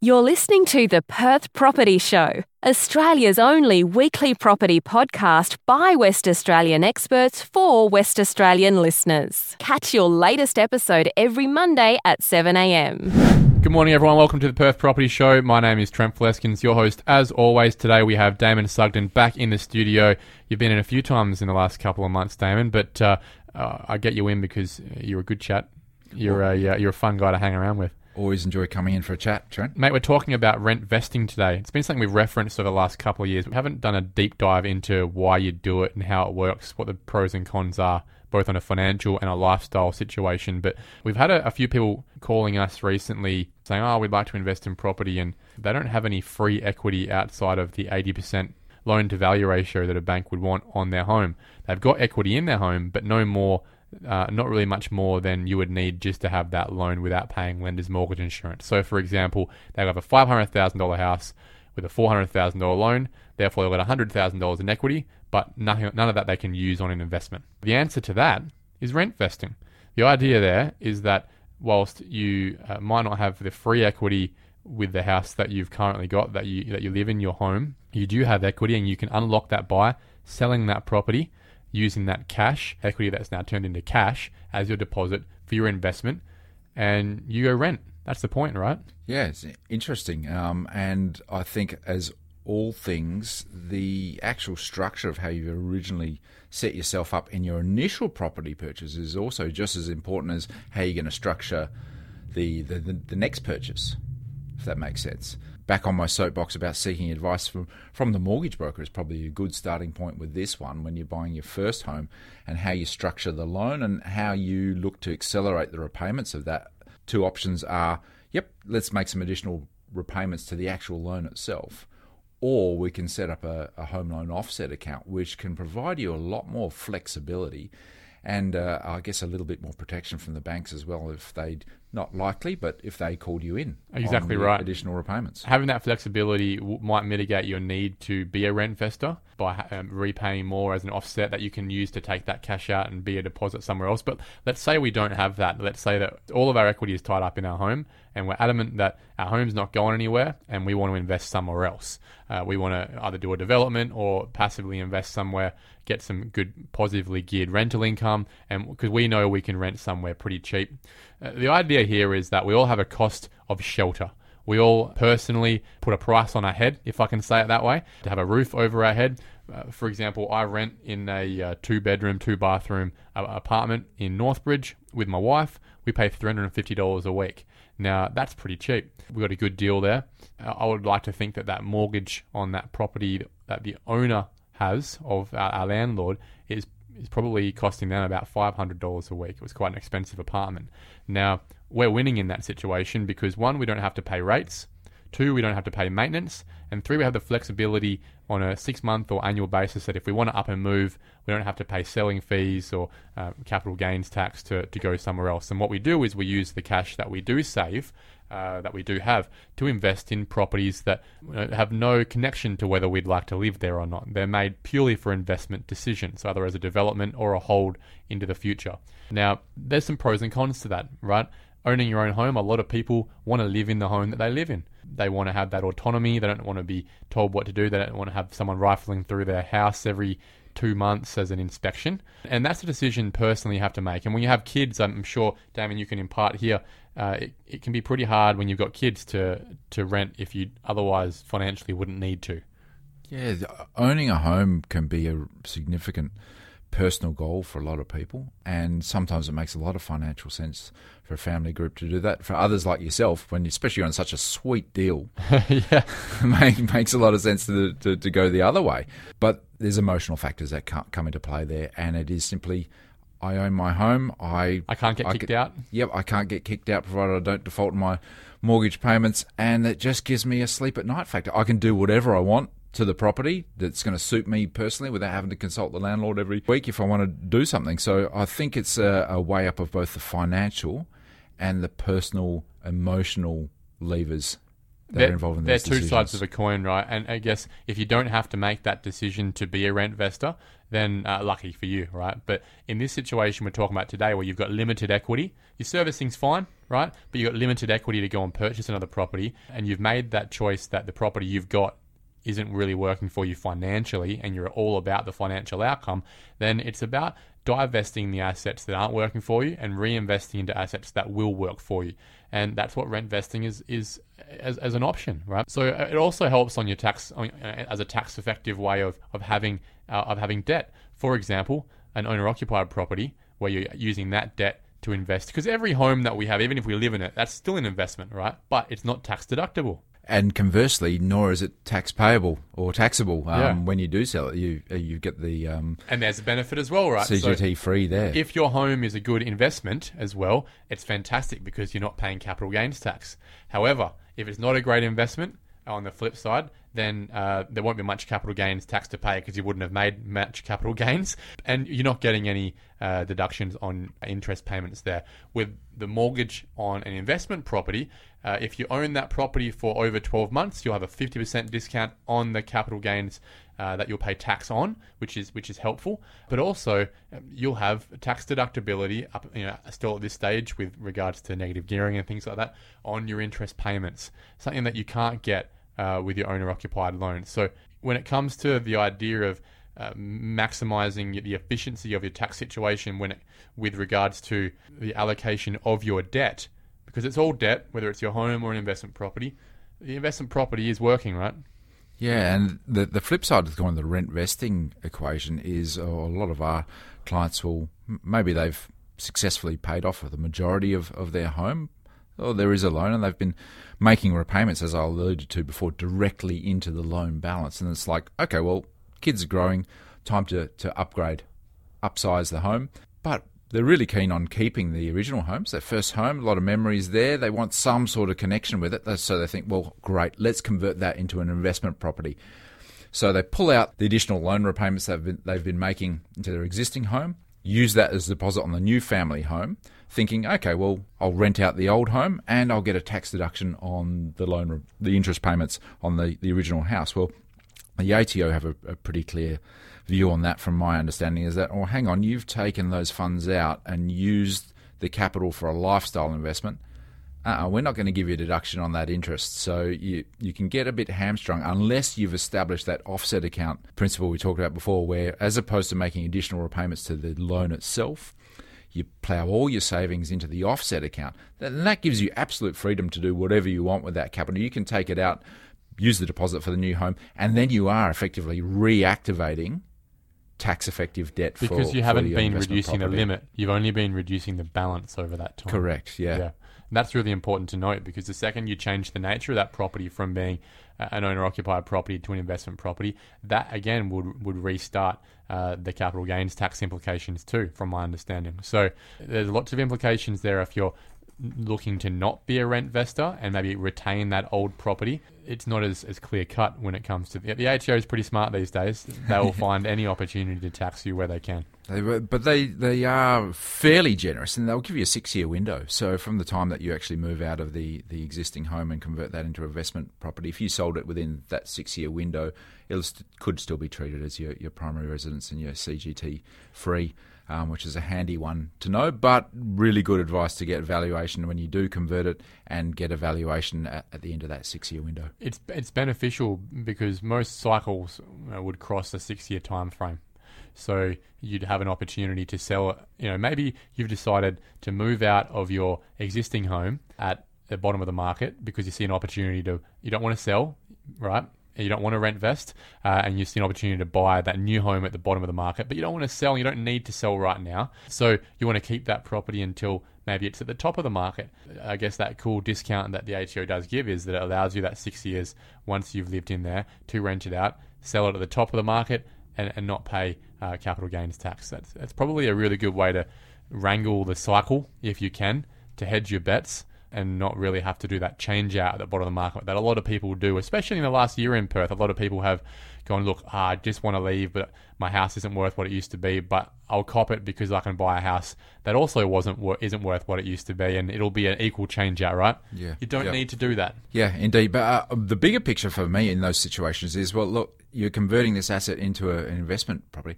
You're listening to the Perth Property Show, Australia's only weekly property podcast by West Australian experts for West Australian listeners. Catch your latest episode every Monday at 7am. Good morning, everyone. Welcome to the Perth Property Show. My name is Trent Fleskens, your host. As always, today we have Damon Sugden back in the studio. You've been in a few times in the last couple of months, Damon, but uh, uh, I get you in because you're a good chat. You're a, uh, you're a fun guy to hang around with. Always enjoy coming in for a chat, Trent. Mate, we're talking about rent vesting today. It's been something we've referenced over the last couple of years. We haven't done a deep dive into why you do it and how it works, what the pros and cons are, both on a financial and a lifestyle situation. But we've had a, a few people calling us recently saying, oh, we'd like to invest in property, and they don't have any free equity outside of the 80% loan to value ratio that a bank would want on their home. They've got equity in their home, but no more uh, not really much more than you would need just to have that loan without paying lender's mortgage insurance. So, for example, they have a $500,000 house with a $400,000 loan, therefore they've got $100,000 in equity, but nothing, none of that they can use on an investment. The answer to that is rent vesting. The idea there is that whilst you uh, might not have the free equity with the house that you've currently got that you that you live in your home, you do have equity and you can unlock that by selling that property using that cash, equity that's now turned into cash, as your deposit for your investment, and you go rent. That's the point, right? Yeah, it's interesting. Um, and I think, as all things, the actual structure of how you originally set yourself up in your initial property purchase is also just as important as how you're going to structure the, the, the, the next purchase, if that makes sense back on my soapbox about seeking advice from, from the mortgage broker is probably a good starting point with this one when you're buying your first home and how you structure the loan and how you look to accelerate the repayments of that. Two options are yep, let's make some additional repayments to the actual loan itself. Or we can set up a, a home loan offset account, which can provide you a lot more flexibility and uh, I guess a little bit more protection from the banks as well if they not likely, but if they called you in, exactly right, additional repayments. Having that flexibility w- might mitigate your need to be a rent investor by um, repaying more as an offset that you can use to take that cash out and be a deposit somewhere else. But let's say we don't have that. Let's say that all of our equity is tied up in our home, and we're adamant that our home's not going anywhere, and we want to invest somewhere else. Uh, we want to either do a development or passively invest somewhere, get some good positively geared rental income, and because we know we can rent somewhere pretty cheap. Uh, the idea here is that we all have a cost of shelter. We all personally put a price on our head, if I can say it that way, to have a roof over our head. Uh, for example, I rent in a uh, two bedroom, two bathroom apartment in Northbridge with my wife. We pay $350 a week. Now, that's pretty cheap. We got a good deal there. Uh, I would like to think that that mortgage on that property that the owner has of our, our landlord is is probably costing them about $500 a week. It was quite an expensive apartment. Now, we're winning in that situation because one, we don't have to pay rates. Two, we don't have to pay maintenance. And three, we have the flexibility on a six month or annual basis that if we want to up and move, we don't have to pay selling fees or uh, capital gains tax to, to go somewhere else. And what we do is we use the cash that we do save uh, that we do have to invest in properties that have no connection to whether we'd like to live there or not. They're made purely for investment decisions, either as a development or a hold into the future. Now, there's some pros and cons to that, right? Owning your own home, a lot of people want to live in the home that they live in. They want to have that autonomy. They don't want to be told what to do. They don't want to have someone rifling through their house every two months as an inspection. And that's a decision personally you have to make. And when you have kids, I'm sure, Damon, you can impart here, uh, it, it can be pretty hard when you've got kids to, to rent if you otherwise financially wouldn't need to. Yeah, owning a home can be a significant personal goal for a lot of people, and sometimes it makes a lot of financial sense for a family group to do that. For others like yourself, when especially on such a sweet deal, yeah, make, makes a lot of sense to, to, to go the other way. But there's emotional factors that can't come into play there, and it is simply. I own my home. I I can't get I kicked out. Yep, I can't get kicked out provided I don't default in my mortgage payments, and it just gives me a sleep at night factor. I can do whatever I want to the property that's going to suit me personally without having to consult the landlord every week if I want to do something. So I think it's a, a weigh up of both the financial and the personal, emotional levers that they're, are involved in this. They're two sides of a coin, right? And I guess if you don't have to make that decision to be a rent investor, then uh, lucky for you, right? But in this situation we're talking about today, where you've got limited equity, your servicing's fine, right? But you've got limited equity to go and purchase another property, and you've made that choice that the property you've got isn't really working for you financially and you're all about the financial outcome, then it's about divesting the assets that aren't working for you and reinvesting into assets that will work for you. And that's what rent vesting is is as, as an option, right? So it also helps on your tax as a tax effective way of of having uh, of having debt. For example, an owner occupied property where you're using that debt to invest because every home that we have, even if we live in it, that's still an investment, right? But it's not tax deductible. And conversely, nor is it tax payable or taxable um, Yeah. when you do sell it. You uh, you get the um, And there's a benefit as well, right? So CGT free there. if your home is a good investment as well, it's fantastic because you're not paying capital gains tax. However, if it's not a great investment, on the flip side, then uh, there won't be much capital gains tax to pay because you wouldn't have made much capital gains, and you're not getting any uh, deductions on interest payments there. With the mortgage on an investment property, uh, if you own that property for over 12 months, you'll have a 50% discount on the capital gains uh, that you'll pay tax on, which is which is helpful. But also, um, you'll have tax deductibility up, you know, still at this stage with regards to negative gearing and things like that on your interest payments. Something that you can't get uh, with your owner occupied loan. So when it comes to the idea of uh, maximizing the efficiency of your tax situation when it, with regards to the allocation of your debt, because it's all debt, whether it's your home or an investment property, the investment property is working, right? Yeah, and the the flip side of coin, the rent vesting equation is uh, a lot of our clients will maybe they've successfully paid off the majority of, of their home, or there is a loan, and they've been making repayments, as I alluded to before, directly into the loan balance, and it's like, okay, well, kids are growing, time to to upgrade, upsize the home, but they're really keen on keeping the original home. homes, their first home, a lot of memories there. They want some sort of connection with it. So they think, well, great, let's convert that into an investment property. So they pull out the additional loan repayments they've been, they've been making into their existing home, use that as a deposit on the new family home, thinking, okay, well, I'll rent out the old home and I'll get a tax deduction on the loan, the interest payments on the, the original house. Well, the ATO have a, a pretty clear view on that from my understanding is that, oh, hang on, you've taken those funds out and used the capital for a lifestyle investment. Uh-uh, we're not going to give you a deduction on that interest. So you, you can get a bit hamstrung unless you've established that offset account principle we talked about before, where as opposed to making additional repayments to the loan itself, you plow all your savings into the offset account. And that gives you absolute freedom to do whatever you want with that capital. You can take it out, use the deposit for the new home, and then you are effectively reactivating tax effective debt for Because you haven't been reducing the limit, you've only been reducing the balance over that time. Correct, yeah. Yeah. And that's really important to note because the second you change the nature of that property from being an owner occupied property to an investment property, that again would, would restart uh, the capital gains tax implications too, from my understanding. So there's lots of implications there if you're looking to not be a rent vestor and maybe retain that old property. It's not as, as clear cut when it comes to the, the ATO is pretty smart these days. They will find any opportunity to tax you where they can. They were, but they, they are fairly generous, and they'll give you a six year window. So from the time that you actually move out of the, the existing home and convert that into investment property, if you sold it within that six year window, it could still be treated as your, your primary residence and your CGT free, um, which is a handy one to know. But really good advice to get valuation when you do convert it and get a valuation at, at the end of that six year window. It's it's beneficial because most cycles uh, would cross a six year time frame. So you'd have an opportunity to sell. You know, maybe you've decided to move out of your existing home at the bottom of the market because you see an opportunity to. You don't want to sell, right? You don't want to rent vest, uh, and you see an opportunity to buy that new home at the bottom of the market, but you don't want to sell. You don't need to sell right now, so you want to keep that property until maybe it's at the top of the market. I guess that cool discount that the ATO does give is that it allows you that six years once you've lived in there to rent it out, sell it at the top of the market, and, and not pay uh, capital gains tax. That's that's probably a really good way to wrangle the cycle if you can to hedge your bets and not really have to do that change out at the bottom of the market that a lot of people do, especially in the last year in Perth. A lot of people have gone, look, ah, I just want to leave, but my house isn't worth what it used to be, but I'll cop it because I can buy a house that also wasn't wor- isn't worth what it used to be, and it'll be an equal change out, right? Yeah. You don't Yeah. need to do that. Yeah, indeed. But uh, the bigger picture for me in those situations is well, look, you're converting this asset into a, an investment property.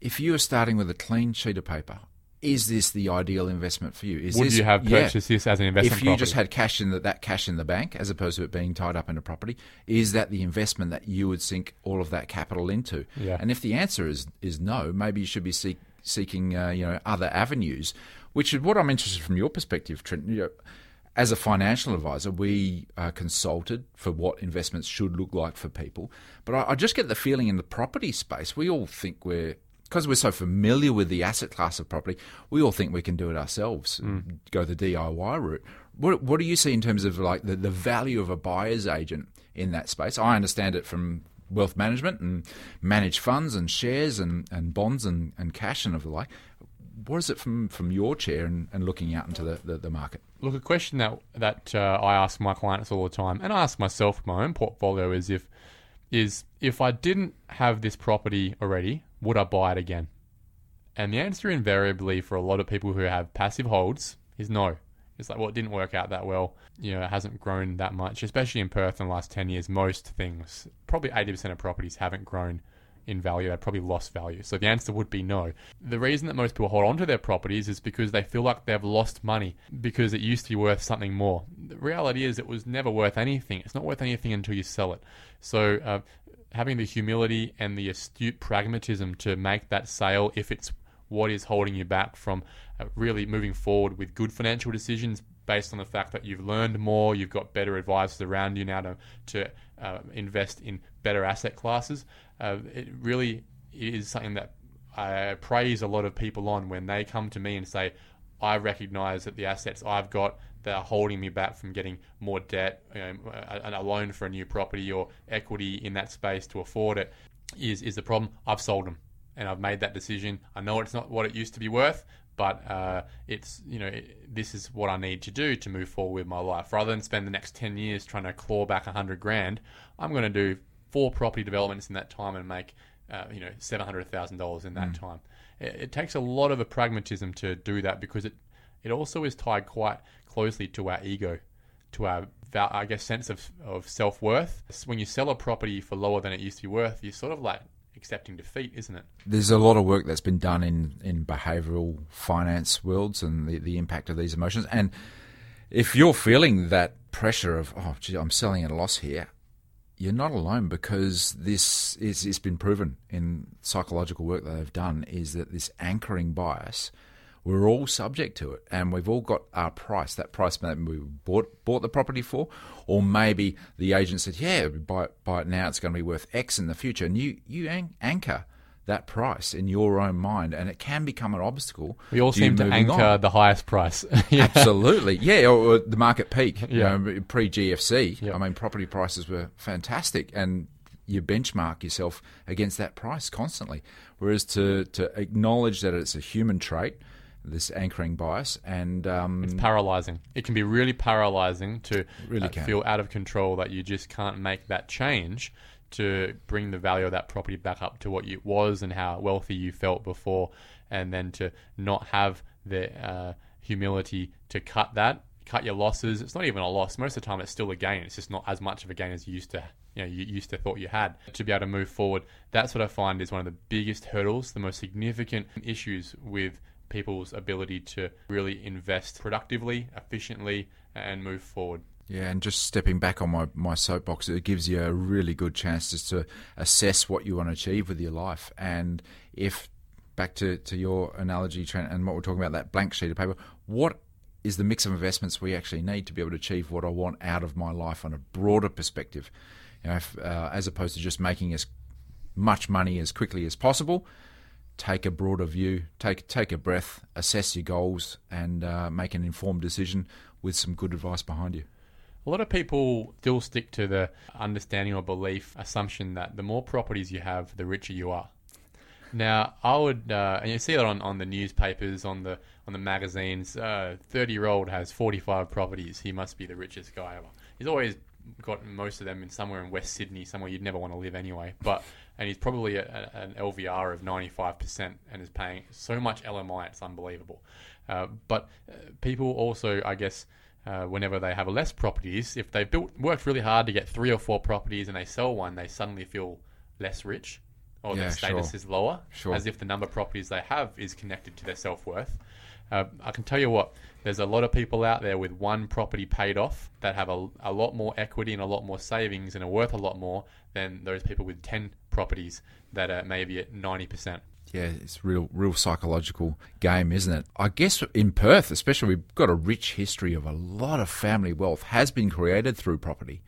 If you are starting with a clean sheet of paper, is this the ideal investment for you? Is Would this, you have yeah. purchased this as an investment if you just had cash in the, that cash in the bank as opposed to it being tied up in a property? Is that the investment that you would sink all of that capital into? Yeah. And if the answer is is no, maybe you should be seek, seeking uh, you know other avenues. Which is what I'm interested from your perspective, Trent. You know, as a financial advisor, we are consulted for what investments should look like for people. But I, I just get the feeling in the property space, we all think we're because we're so familiar with the asset class of property, we all think we can do it ourselves, go the DIY route. What, what do you see in terms of like the, the value of a buyer's agent in that space? I understand it from wealth management and managed funds and shares and, and bonds and, and cash and of the like. What is it from, from your chair and, and looking out into the, the, the market? Look, a question that that uh, I ask my clients all the time, and I ask myself my own portfolio, is if is if I didn't have this property already, would I buy it again? And the answer invariably for a lot of people who have passive holds is no. It's like, well, it didn't work out that well. You know, it hasn't grown that much, especially in Perth in the last 10 years. Most things, probably 80% of properties haven't grown in value. They've probably lost value. So the answer would be no. The reason that most people hold on to their properties is because they feel like they've lost money because it used to be worth something more. The reality is it was never worth anything. It's not worth anything until you sell it. So uh, having the humility and the astute pragmatism to make that sale if it's what is holding you back from uh, really moving forward with good financial decisions based on the fact that you've learned more, you've got better advisors around you now to, to uh, invest in better asset classes. Uh, it really is something that I praise a lot of people on when they come to me and say, I recognize that the assets I've got that are holding me back from getting more debt, you know, a, a loan for a new property or equity in that space to afford it is, is the problem. I've sold them and I've made that decision. I know it's not what it used to be worth, but uh, it's you know it, this is what I need to do to move forward with my life. Rather than spend the next ten years trying to claw back a hundred grand, I'm going to do four property developments in that time and make uh, you know seven hundred thousand dollars in that time. It, it takes a lot of a pragmatism to do that because it it also is tied quite closely to our ego, to our I guess sense of of self worth. When you sell a property for lower than it used to be worth, you're sort of like accepting defeat, isn't it? There's a lot of work that's been done in, in behavioral finance worlds and the, the impact of these emotions. And if you're feeling that pressure of, oh, gee, I'm selling at a loss here, you're not alone because this is it's been proven in psychological work that they've done is that this anchoring bias we're all subject to it and we've all got our price that price that we bought bought the property for or maybe the agent said yeah buy it, buy it now it's going to be worth x in the future and you you anchor that price in your own mind and it can become an obstacle We all seem to anchor on. the highest price. yeah. Absolutely, yeah, or, or the market peak. Yeah. You know, pre GFC. Yeah. I mean, property prices were fantastic, and you benchmark yourself against that price constantly. Whereas to to acknowledge that it's a human trait, this anchoring bias, and um, It's paralyzing. It can be really paralyzing to Really uh, feel out of control that you just can't make that change to bring the value of that property back up to what it was and how wealthy you felt before, and then to not have the uh, humility to cut that, cut your losses. It's not even a loss. Most of the time, it's still a gain. It's just not as much of a gain as you used to. You know, you used to thought you had to be able to move forward. That's what I find is one of the biggest hurdles, the most significant issues with people's ability to really invest productively, efficiently, and move forward. Yeah, and just stepping back on my, my soapbox, it gives you a really good chance just to assess what you want to achieve with your life. And if, back to, to your analogy, Trent, and what we're talking about, that blank sheet of paper, what is the mix of investments we actually need to be able to achieve what I want out of my life on a broader perspective? You know, if, uh, as opposed to just making as much money as quickly as possible, take a broader view, take take a breath, assess your goals, and uh, make an informed decision with some good advice behind you. A lot of people still stick to the understanding or belief assumption that the more properties you have, the richer you are. Now, I would, uh, and you see that on, on the newspapers, on the on the magazines. Thirty year old has forty five properties. He must be the richest guy ever. He's always got most of them in somewhere in West Sydney, somewhere you'd never want to live anyway. But and he's probably a, a, an LVR of ninety five percent and is paying so much LMI, it's unbelievable. Uh, but uh, people also, I guess. Uh, whenever they have less properties, if they've built worked really hard to get three or four properties and they sell one, they suddenly feel less rich or Yeah, their status sure. is lower, Sure. as if the number of properties they have is connected to their self worth. Uh, I can tell you what, there's a lot of people out there with one property paid off that have a, a lot more equity and a lot more savings and are worth a lot more than those people with 10 properties that are maybe at 90%. Yeah, it's real, real psychological game, isn't it? I guess in Perth, especially, we've got a rich history of a lot of family wealth has been created through property.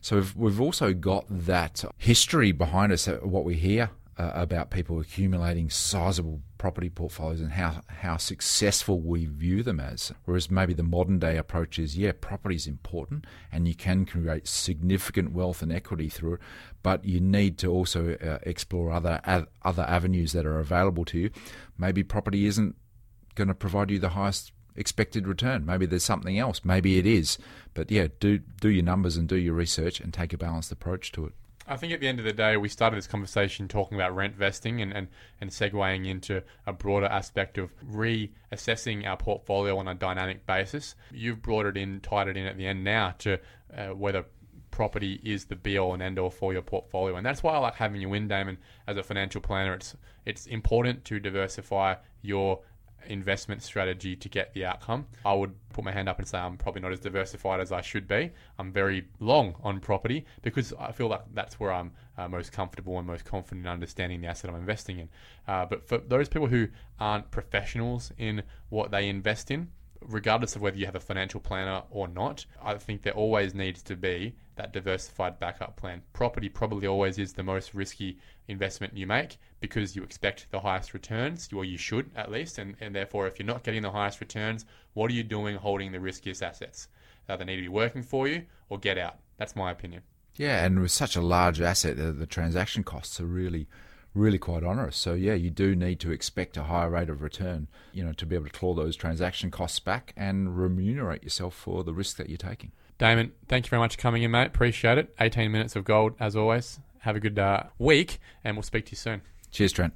So we've, we've also got that history behind us, uh, what we hear uh, about people accumulating sizable property portfolios and how, how successful we view them as. Whereas maybe the modern day approach is, yeah, property is important and you can create significant wealth and equity through it, but you need to also uh, explore other other avenues that are available to you. Maybe property isn't going to provide you the highest expected return. Maybe there's something else. Maybe it is. But yeah, do do your numbers and do your research and take a balanced approach to it. I think at the end of the day, we started this conversation talking about rent vesting and, and, and segueing into a broader aspect of reassessing our portfolio on a dynamic basis. You've brought it in, tied it in at the end now to uh, whether property is the be all and end all for your portfolio. And that's why I like having you in, Damon, as a financial planner. It's, it's important to diversify your investment strategy to get the outcome. I would put my hand up and say I'm probably not as diversified as I should be. I'm very long on property because I feel like that's where I'm uh, most comfortable and most confident in understanding the asset I'm investing in. Uh, but for those people who aren't professionals in what they invest in, regardless of whether you have a financial planner or not, I think there always needs to be that diversified backup plan. Property probably always is the most risky investment you make because you expect the highest returns, or you should at least, and, and therefore, if you're not getting the highest returns, what are you doing holding the riskiest assets? Either need to be working for you or get out. That's my opinion. Yeah, and with such a large asset, the, the transaction costs are really really quite onerous. So yeah, you do need to expect a higher rate of return, you know, to be able to claw those transaction costs back and remunerate yourself for the risk that you're taking. Damon, thank you very much for coming in, mate. Appreciate it. 18 minutes of gold as always. Have a good uh, week, and we'll speak to you soon. Cheers, Trent.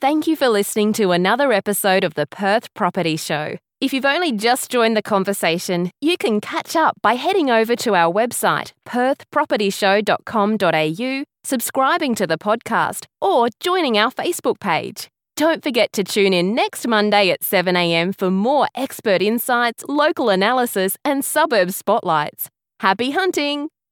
Thank you for listening to another episode of the Perth Property Show. If you've only just joined the conversation, you can catch up by heading over to our website, perthpropertyshow.com.au, subscribing to the podcast, or joining our Facebook page. Don't forget to tune in next Monday at 7am for more expert insights, local analysis, and suburb spotlights. Happy hunting!